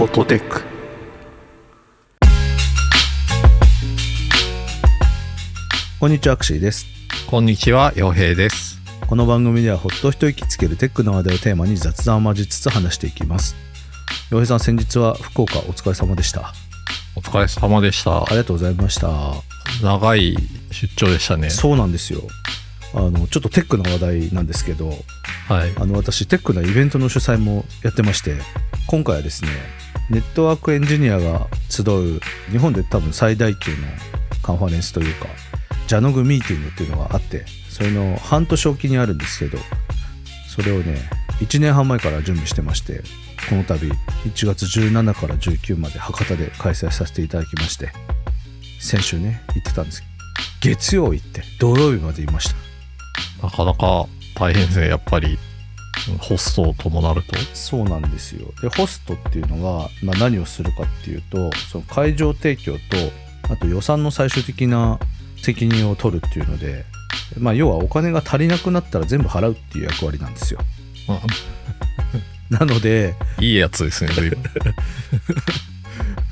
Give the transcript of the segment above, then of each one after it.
フォトテックこんにちはアクシーです。こんにちは洋平です。この番組ではほっと一息つけるテックの話題をテーマに雑談を交えつつ話していきます。洋平さん先日は福岡お疲れ様でした。お疲れ様でした。ありがとうございました。長い出張でしたね。そうなんですよ。あのちょっとテックの話題なんですけどはい。あの私テックのイベントの主催もやってまして今回はですねネットワークエンジニアが集う日本で多分最大級のカンファレンスというかジャノグミーティングっていうのがあってそれの半年おきにあるんですけどそれをね1年半前から準備してましてこの度1月17から19まで博多で開催させていただきまして先週ね行ってたんです。月曜行って土曜日までいました。なかなか大変ですねやっぱり。ホストともなると？そうなんですよ。でホストっていうのが、まあ、何をするかっていうとその会場提供とあと予算の最終的な責任を取るっていうので、まあ、要はお金が足りなくなったら全部払うっていう役割なんですよ。なのでいいやつですね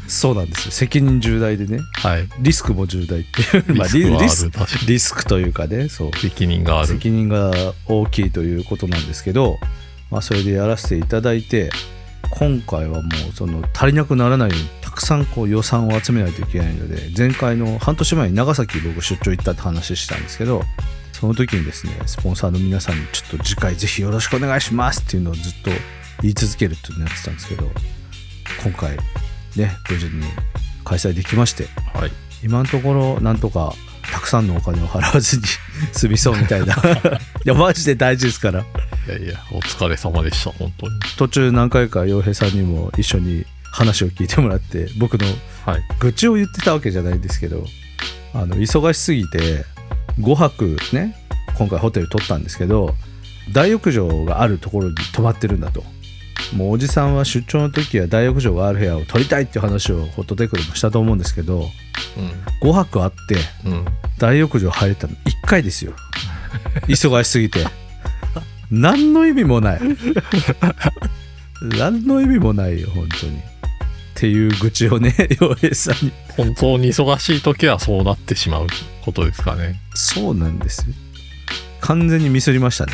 そうなんですよ。責任重大でね。はい。リスクも重大っていう。まあリスリスクというかねそう。責任がある。責任が大きいということなんですけど、まあ、それでやらせていただいて今回はもうその足りなくならないようにたくさんこう予算を集めないといけないので前回の半年前に長崎僕出張行ったって話したんですけどその時にですねスポンサーの皆さんにちょっと次回ぜひよろしくお願いしますっていうのをずっと言い続けるっていうのをやってたんですけど今回ね無事に開催できましてはい。今のところなんとかたくさんのお金を払わずに 済みそうみたいな。いやマジで大事ですから。いやいやお疲れ様でした本当に。途中何回か洋平さんにも一緒に話を聞いてもらって僕のはい。愚痴を言ってたわけじゃないんですけどあの忙しすぎて5泊ね今回ホテル取ったんですけど大浴場があるところに泊まってるんだともうおじさんは出張の時は大浴場がある部屋を取りたいっていう話をホットテックでもしたと思うんですけど5泊あってうん。うん大浴場入れたの1回ですよ。忙しすぎて。何の意味もない。何の意味もないよ本当に。っていう愚痴をね 洋平さんに。本当に忙しい時はそうなってしまうことですかね。そうなんですよ。完全にミスりましたね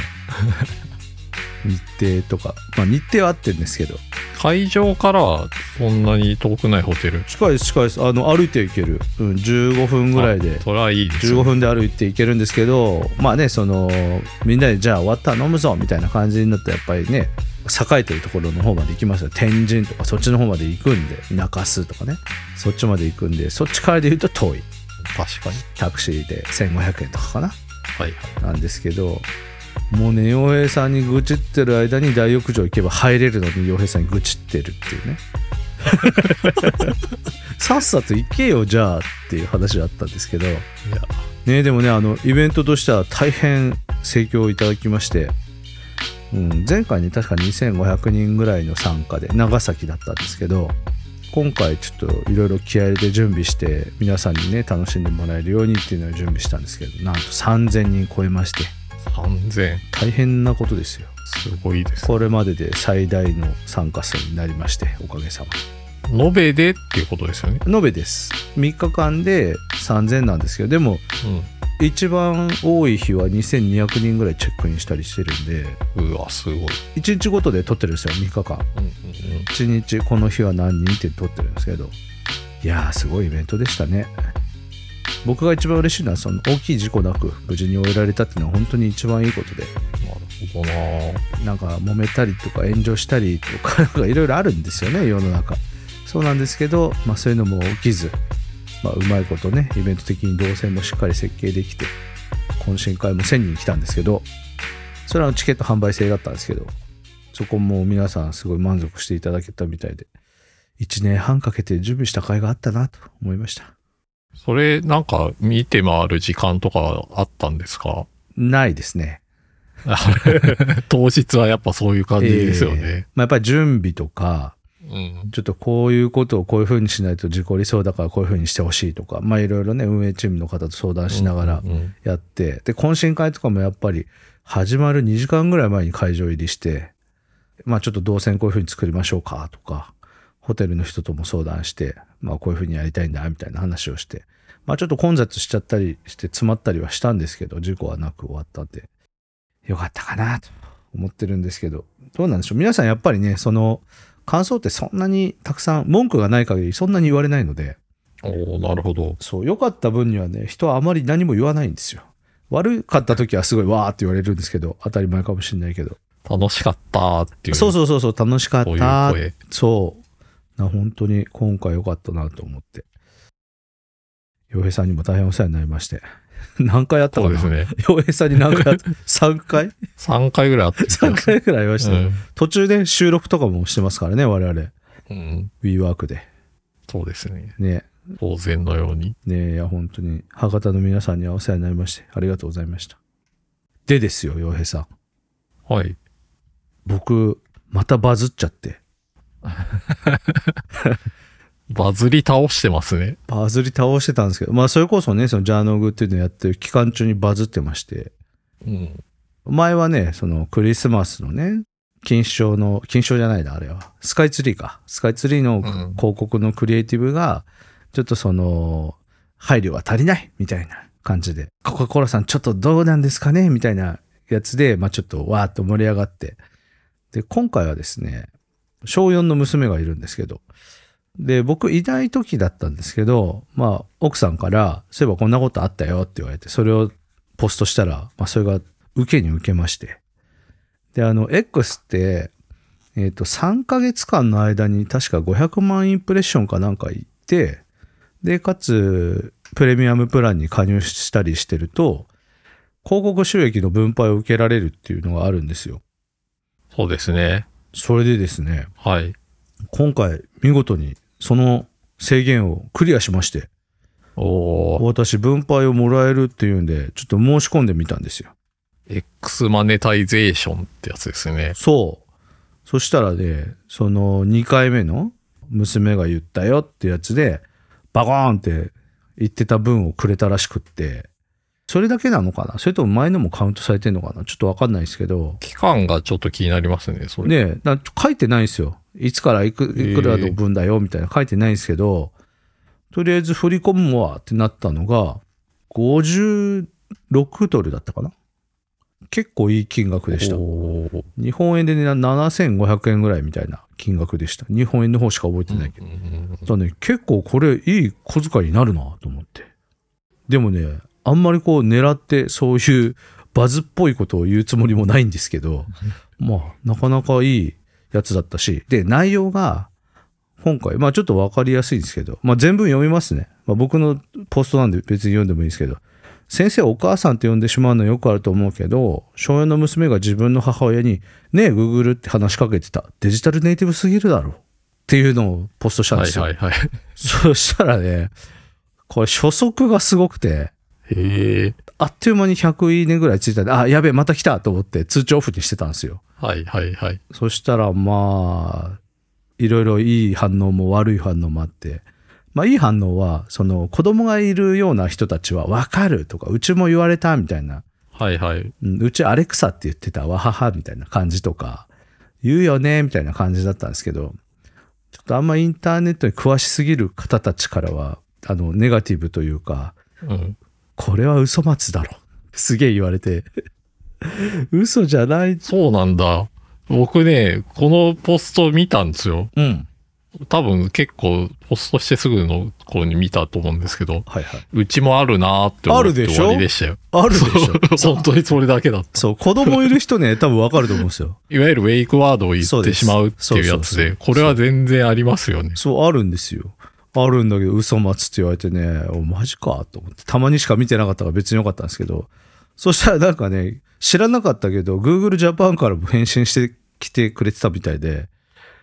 日程とかまあ日程は合ってるんですけど。会場からはそんなに遠くないホテル。近いです近いです。あの歩いて行ける、うん、15分ぐらいで。それはいいです15よ分で歩いて行けるんですけどまあねそのみんなでじゃあ終わったら飲むぞみたいな感じになってやっぱりね栄えてるところの方まで行きますよ。天神とかそっちの方まで行くんで中洲とかね。そっちまで行くんでそっちからで言うと遠い。確かに。タクシーで1500円とかかな？はいはい。なんですけどもうね洋平さんに愚痴ってる間に大浴場行けば入れるのに洋平さんに愚痴ってるっていうね。さっさと行けよじゃあっていう話だったんですけど。いや。ねでもねあのイベントとしては大変盛況をいただきまして、うん、前回に確か2500人ぐらいの参加で長崎だったんですけど今回ちょっといろいろ気合い入れて準備して皆さんにね楽しんでもらえるようにっていうのを準備したんですけどなんと3000人超えまして3000大変なことですよ。すごいですこれまでで最大の参加数になりましておかげさま延べでっていうことですよね。延べです。3日間で3000なんですけどでも一番多い日は2200人ぐらいチェックインしたりしてるんで。うんうわすごい。1日ごとで撮ってるんですよ3日間。うんうん1日この日は何人って撮ってるんですけど。いやーすごいイベントでしたね僕が一番嬉しいのはその大きい事故なく無事に終えられたっていうのは本当に一番いいことで。なるほどななんか揉めたりとか炎上したりとかなんかいろいろあるんですよね世の中。そうなんですけど、まあ、そういうのも起きず、まあ、うまいことねイベント的に動線もしっかり設計できて懇親会も1000人来たんですけどそれはチケット販売制だったんですけどそこも皆さんすごい満足していただけたみたいで1年半かけて準備した甲斐があったなと思いました。それなんか見て回る時間とかあったんですか？ないですね。当日はやっぱそういう感じですよね、えーまあ、やっぱり準備とかうん。ちょっとこういうことをこういうふうにしないと事故りそうだからこういうふうにしてほしいとか、まあいろいろね、運営チームの方と相談しながらうんうんやって、で、懇親会とかもやっぱり始まる2時間ぐらい前に会場入りして、まあちょっと動線こういうふうに作りましょうかとか、ホテルの人とも相談して、まあこういう風にやりたいんだみたいな話をして、まあちょっと混雑しちゃったりして詰まったりはしたんですけど、事故はなく終わったんで、よかったかなと思ってるんですけど、どうなんでしょう？皆さんやっぱりね、その感想ってそんなにたくさん、文句がない限りそんなに言われないので、おおなるほど。そう、良かった分にはね、人はあまり何も言わないんですよ。悪かった時はすごいわーって言われるんですけど、当たり前かもしれないけど。楽しかったっていう。そうそうそうそう、楽しかっそういうた。声。そう。な本当に今回良かったなと思って。洋平さんにも大変お世話になりまして。何回やったかな？そうですね。洋平さんに何回やった ?3 回？3回ぐらいあって。?3 回くらいありました、うん。途中で収録とかもしてますからね、我々。うん。WeWork で。そうですね。ね。当然のように。ねいや、本当に、博多の皆さんにはお世話になりまして、ありがとうございました。でですよ、洋平さん。はい。僕、またバズっちゃって。バズり倒してますね。バズり倒してたんですけど、まあ、それこそね、そのジャーノグっていうのをやってる期間中にバズってまして、うん。前はね、そのクリスマスのね、金賞の、金賞じゃないな、あれは。スカイツリーか。スカイツリーのうん広告のクリエイティブが、ちょっとその、配慮が足りないみたいな感じで、コカ・コーラさんちょっとどうなんですかねみたいなやつで、まあちょっとわーっと盛り上がって。で、今回はですね、小4の娘がいるんですけど、で、僕いない時だったんですけど、まあ奥さんから、そういえばこんなことあったよって言われて、それをポストしたら、まあそれが受けに受けまして。で、あの、X って、えっ、と、3ヶ月間の間に確か500万インプレッションかなんかいって、で、かつ、プレミアムプランに加入したりしてると、広告収益の分配を受けられるっていうのがあるんですよ。そうですね。それでですね、はい。今回見事にその制限をクリアしまして、おー。私分配をもらえるっていうんで、ちょっと申し込んでみたんですよ。X マネタイゼーションってやつですね。そう。そしたらね、その2回目の娘が言ったよってやつで、バコーンって言ってた分をくれたらしくって、それだけなのかな？それとも前のもカウントされてんのかな？ちょっとわかんないですけど、期間がちょっと気になりますね、それ。ねな書いてないんですよ。いつからいくいくらの分だよみたいな書いてないんですけど、とりあえず振り込むわってなったのが、56ドルだったかな？結構いい金額でした。日本円でね、7500円ぐらいみたいな金額でした。日本円の方しか覚えてないけど。うんだね、結構これいい小遣いになるなと思って。でもね、あんまりこう狙ってそういうバズっぽいことを言うつもりもないんですけど、まあ、なかなかいいやつだったし、で、内容が、今回、まあちょっとわかりやすいんですけど、まあ全文読みますね。まあ僕のポストなんで別に読んでもいいですけど、先生お母さんって呼んでしまうのはよくあると思うけど、小4の娘が自分の母親に、ねえ、グーグルって話しかけてた。デジタルネイティブすぎるだろ。っていうのをポストしたんですよ。はいはいはい。そしたらね、これ初速がすごくて、へえ。あっという間に100いいねぐらいついたんで、あ、やべえ、また来たと思って通知オフにしてたんですよ。はいはいはい。そしたらまあ、いろいろいい反応も悪い反応もあって、まあいい反応は、その子供がいるような人たちはわかるとか、うちも言われたみたいな、はいはい。うちアレクサって言ってたわははみたいな感じとか、言うよねみたいな感じだったんですけど、ちょっとあんまインターネットに詳しすぎる方たちからは、あの、ネガティブというか、うん。これは嘘松だろ。すげえ言われて。嘘じゃない。そうなんだ。僕ね、このポスト見たんですよ。うん。多分結構ポストしてすぐの頃に見たと思うんですけど、はいはい。うちもあるなーって思って終わりでしたよ。あるでしょ？本当にそれだけだった。そう、子供いる人ね、多分わかると思うんですよ。いわゆるウェイクワードを言ってしまうっていうやつで、これは全然ありますよね。そう、あるんですよ。あるんだけど、嘘松って言われてね、お、マジか？と思って、たまにしか見てなかったから別によかったんですけど、そしたらなんかね、知らなかったけど、Google Japan からも返信してきてくれてたみたいで、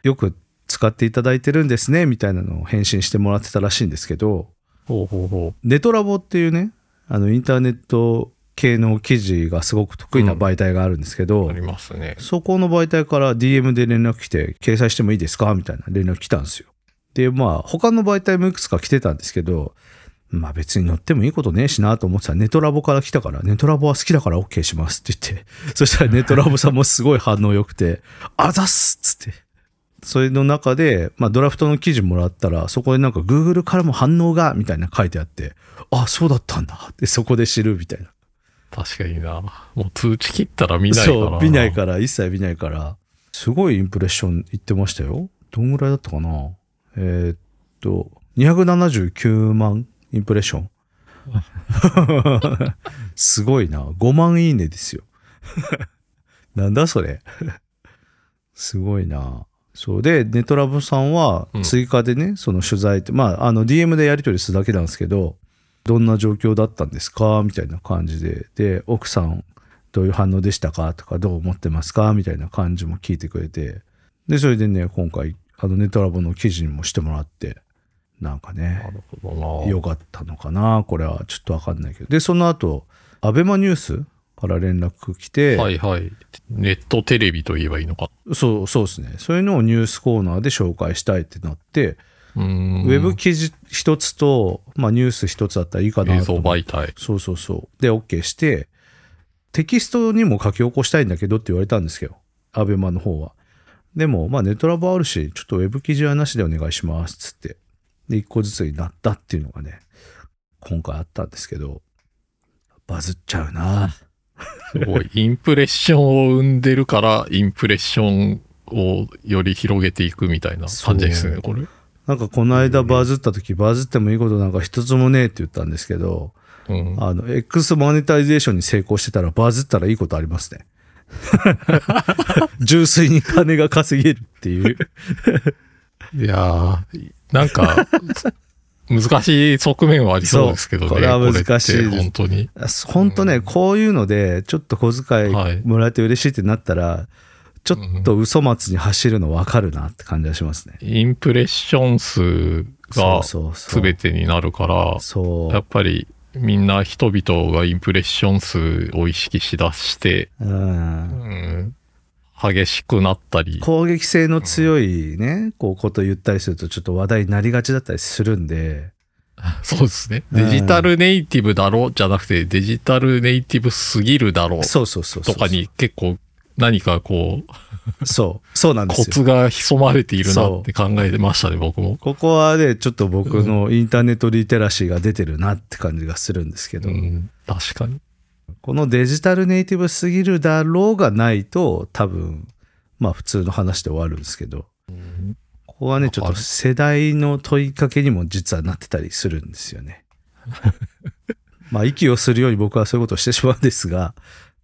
よく使っていただいてるんですね、みたいなのを返信してもらってたらしいんですけど、ほうほうほネトラボっていうね、あの、インターネット系の記事がすごく得意な媒体があるんですけど、う。ありますね。そこの媒体から DM で連絡来て、掲載してもいいですか？みたいな連絡来たんですよ。で、まあ、他の媒体もいくつか来てたんですけど、まあ別に乗ってもいいことねえしなと思ってたら、ネトラボから来たから、ネトラボは好きだから OK しますって言って、そしたらネトラボさんもすごい反応良くて、あざっすっつって。それの中で、まあ、ドラフトの記事もらったら、そこでなんか Google からも反応が、みたいな書いてあって、あ、そうだったんだってそこで知るみたいな。確かにな。もう通知切ったら見ないからな。そう、見ないから、一切見ないから、すごいインプレッション言ってましたよ。どんぐらいだったかなえーっと、279万インプレッション。すごいな。5万いいねですよ。なんだそれ。すごいな。そうで、ネトラボさんはうん追加でね、その取材って、まあ、あの DM でやり取りするだけなんですけど、どんな状況だったんですか？みたいな感じで。で、奥さんどういう反応でしたか？とか、どう思ってますか？みたいな感じも聞いてくれて。で、それでね、今回、あのネトラボの記事にもしてもらって、なんかなね。良かったのかなこれはちょっとわかんないけど。で、その後、アベマニュースから連絡来て、はいはい。ネットテレビと言えばいいのか。そう、そうですね。そういうのをニュースコーナーで紹介したいってなって。ウェブ記事一つと、まあニュース一つだったらいいかな映像媒体。そうそうそう。で、OK して、テキストにも書き起こしたいんだけどって言われたんですけど、アベマの方は。でも、まあネットラボあるし、ちょっとウェブ記事はなしでお願いします、つって。で、一個ずつになったっていうのがね、今回あったんですけど、バズっちゃうな。すごい。インプレッションを生んでるから、インプレッションをより広げていくみたいな感じですね、これ。なんかこの間バズった時、バズってもいいことなんか一つもねえって言ったんですけど、うん。あの、X マネタイゼーションに成功してたらバズったらいいことありますね。純粋に金が稼げるっていう。いやー、なんか、難しい側面はありそうですけどね。そうこれは難しい本当に。本当ね、こういうので、ちょっと小遣はいいもらえて嬉しいってなったら、ちょっと嘘松に走るの分かるなって感じがしますね。インプレッション数がそうそう全てになるから、そう。やっぱりみんな人々がインプレッション数を意識しだして、うんうん、激しくなったり、攻撃性の強いね、こうこと言ったりするとちょっと話題になりがちだったりするんで、そうですね。うんデジタルネイティブだろじゃなくて、デジタルネイティブすぎるだろう。とかに結構何かこう、そう、そうなんですよ。コツが潜まれているなって考えてましたね、僕も。ここはね、ちょっと僕のインターネットリテラシーが出てるなって感じがするんですけど、うん、確かに。このデジタルネイティブすぎるだろうがないと、多分、まあ普通の話で終わるんですけど、うんここはね、ちょっと世代の問いかけにも実はなってたりするんですよね。まあ息をするように僕はそういうことをしてしまうんですが、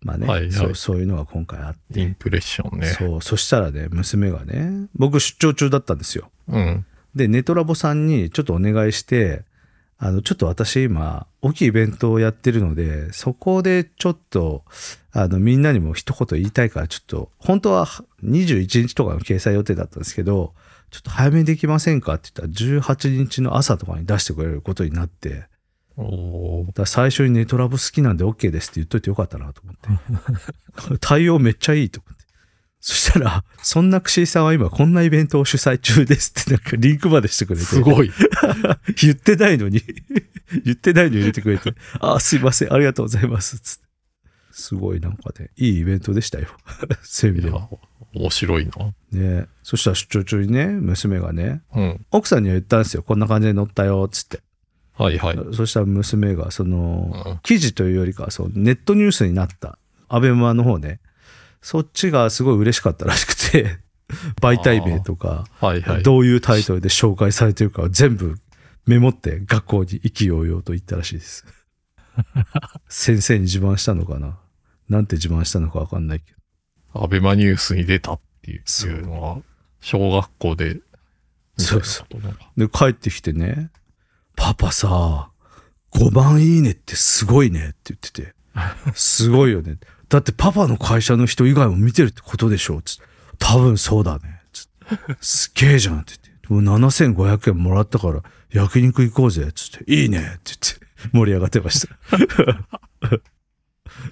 まあね、はいはいそうそういうのが今回あって、インプレッションね。そう、そしたらね、娘がね、僕出張中だったんですよ。うん。で、ネトラボさんにちょっとお願いして、あの、ちょっと私今、大きいイベントをやってるので、そこでちょっと、あの、みんなにも一言言いたいから、ちょっと、本当は21日とかの掲載予定だったんですけど、ちょっと早めにできませんかって言ったら、18日の朝とかに出してくれることになって、最初にネトラボ好きなんで OK ですって言っといてよかったなと思って。対応めっちゃいいと思って。そしたら、そんな串井さんは今こんなイベントを主催中ですってなんかリンクまでしてくれて。すごい。言ってないのに、言ってないのに入れてくれて、あー、すいません、ありがとうございます。つってすごいなんかね、いいイベントでしたよ。そういう意味いやでは。面白いな。ねそしたら出張中にね、娘がね、うん。奥さんには言ったんですよ。こんな感じで乗ったよ、つって。はいはい。そしたら娘が、その、うん記事というよりかは、そのネットニュースになった、アベマの方ね、そっちがすごい嬉しかったらしくて、媒体名とか、はいはい。どういうタイトルで紹介されてるかを全部メモって学校に意気揚々と言ったらしいです。先生に自慢したのかな？なんて自慢したのかわかんないけど。アベマニュースに出たっていうのは、小学校で。そうそうで、帰ってきてね、パパさ、5万いいねってすごいねって言ってて、すごいよね。だってパパの会社の人以外も見てるってことでしょつって多分そうだね。つすっげえじゃんって言って。もう7500円もらったから焼肉行こうぜ。つって、いいねって言って盛り上がってました。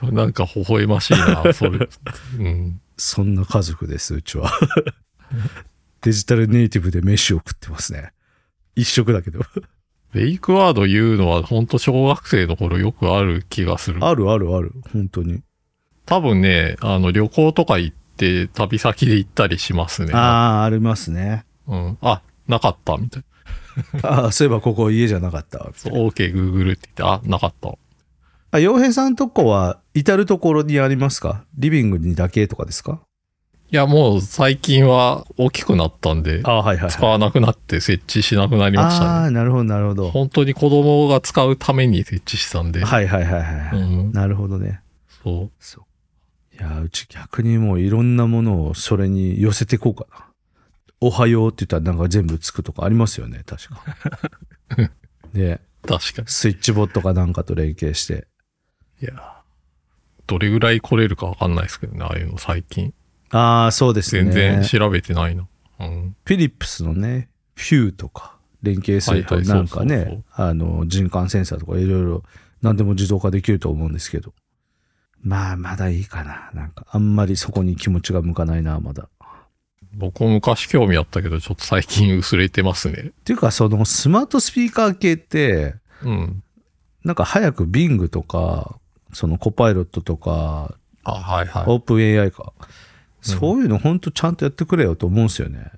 なんか微笑ましいな、それ。うん。そんな家族です、うちは。デジタルネイティブで飯を食ってますね。一食だけど。ベイクワード言うのは本当小学生の頃よくある気がする。あるあるある。本当に。多分ね、あの旅行とか行っって旅先で行ったりしますね。ああありますねうん。あ、なかったみたいな。ああそういえばここ家じゃなかったそう、OK、Google って言って、あ、なかった。あ洋平さんとこは至る所にありますか？リビングにだけとかですか？いや、もう最近は大きくなったんで、ああはいはい、使わなくなって設置しなくなりましたね。ああなるほどなるほど本当に子供が使うために設置したんで。はいはいはいはい、うん。なるほどねそう。そういやうち逆にもういろんなものをそれに寄せていこうかなおはようって言ったらなんか全部つくとかありますよね確かで 確かスイッチボットかなんかと連携してに。いや、どれぐらい来れるかわかんないですけどね、ああいうの最近。ああそうですね全然調べてないな。うん。フィリップスのね、フューとか連携するとなんかね、あの人感センサーとかいろいろ何でも自動化できると思うんですけど。まあまだいいかな。なんかあんまりそこに気持ちが向かないな、まだ。僕も昔興味あったけど、ちょっと最近薄れてますね。っていうかそのスマートスピーカー系って、うん。なんか早く Bing とか、そのコパイロットとか、あ、はいはい。オープン AI か。そういうのほんとちゃんとやってくれよと思うんですよね。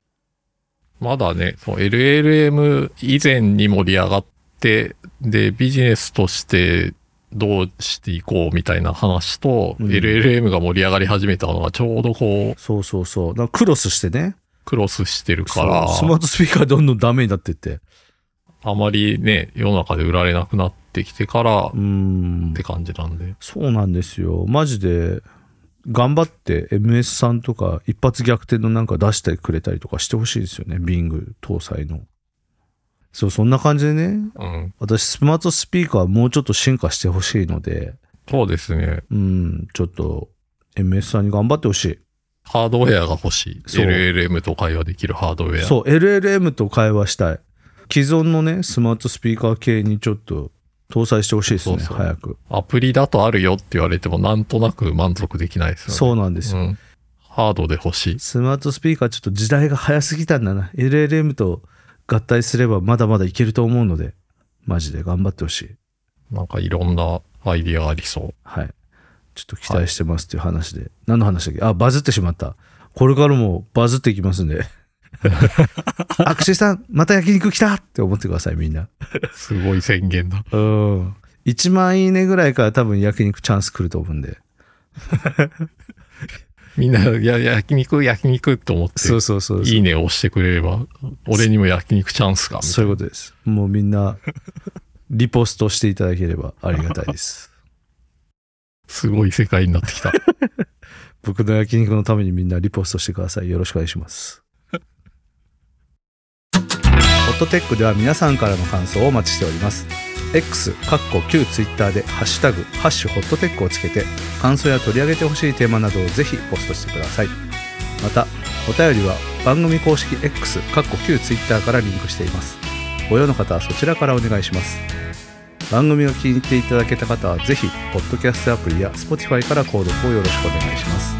まだね、LLM 以前に盛り上がって、で、ビジネスとしてどうしていこうみたいな話と、うん LLM が盛り上がり始めたのがちょうどこう、そうそうそう。だクロスしてね。クロスしてるから、スマートスピーカーどんどんダメになってって。あまりね、世の中で売られなくなってきてからうーんって感じなんで。そうなんですよ。マジで、頑張って MS さんとか一発逆転のなんか出してくれたりとかしてほしいですよね。Bing 搭載の。そう、そんな感じでね、うん。私スマートスピーカーはもうちょっと進化してほしいので、そうですね。うん、ちょっと MS さんに頑張ってほしい。ハードウェアが欲しい。LLM と会話できるハードウェア。そう、LLM と会話したい。既存のね、スマートスピーカー系にちょっと搭載してほしいですね、そうそう早く。アプリだとあるよって言われてもなんとなく満足できないですよね。そうなんですよ。うん。ハードで欲しい。スマートスピーカーちょっと時代が早すぎたんだな。LLM と合体すればまだまだいけると思うので、マジで頑張ってほしい。なんかいろんなアイディアありそう。はい。ちょっと期待してますっていう話で。何の話だっけ？あ、バズってしまった。これからもバズっていきますんで。アクシーさん、また焼肉来たって思ってください、みんな。すごい宣言だ。うん。1万いいねぐらいから多分焼肉チャンス来ると思うんで。みんな、いや、焼肉、焼肉って思って、そうそうそう。いいねを押してくれれば、俺にも焼肉チャンスが、みたそう。いうことです。もうみんな、リポストしていただければありがたいです。すごい世界になってきた。僕の焼肉のためにみんなリポストしてください。よろしくお願いします。ホットテックでは皆さんからの感想をお待ちしております。X、かっこ旧 Twitter でハッシュタグ、ハッシュホットテックをつけて、感想や取り上げてほしいテーマなどをぜひポストしてください。また、お便りは番組公式 X、かっこ旧 Twitter からリンクしています。ご用の方はそちらからお願いします。番組を気に入っていただけた方はぜひ、ポッドキャストアプリや Spotify から購読をよろしくお願いします。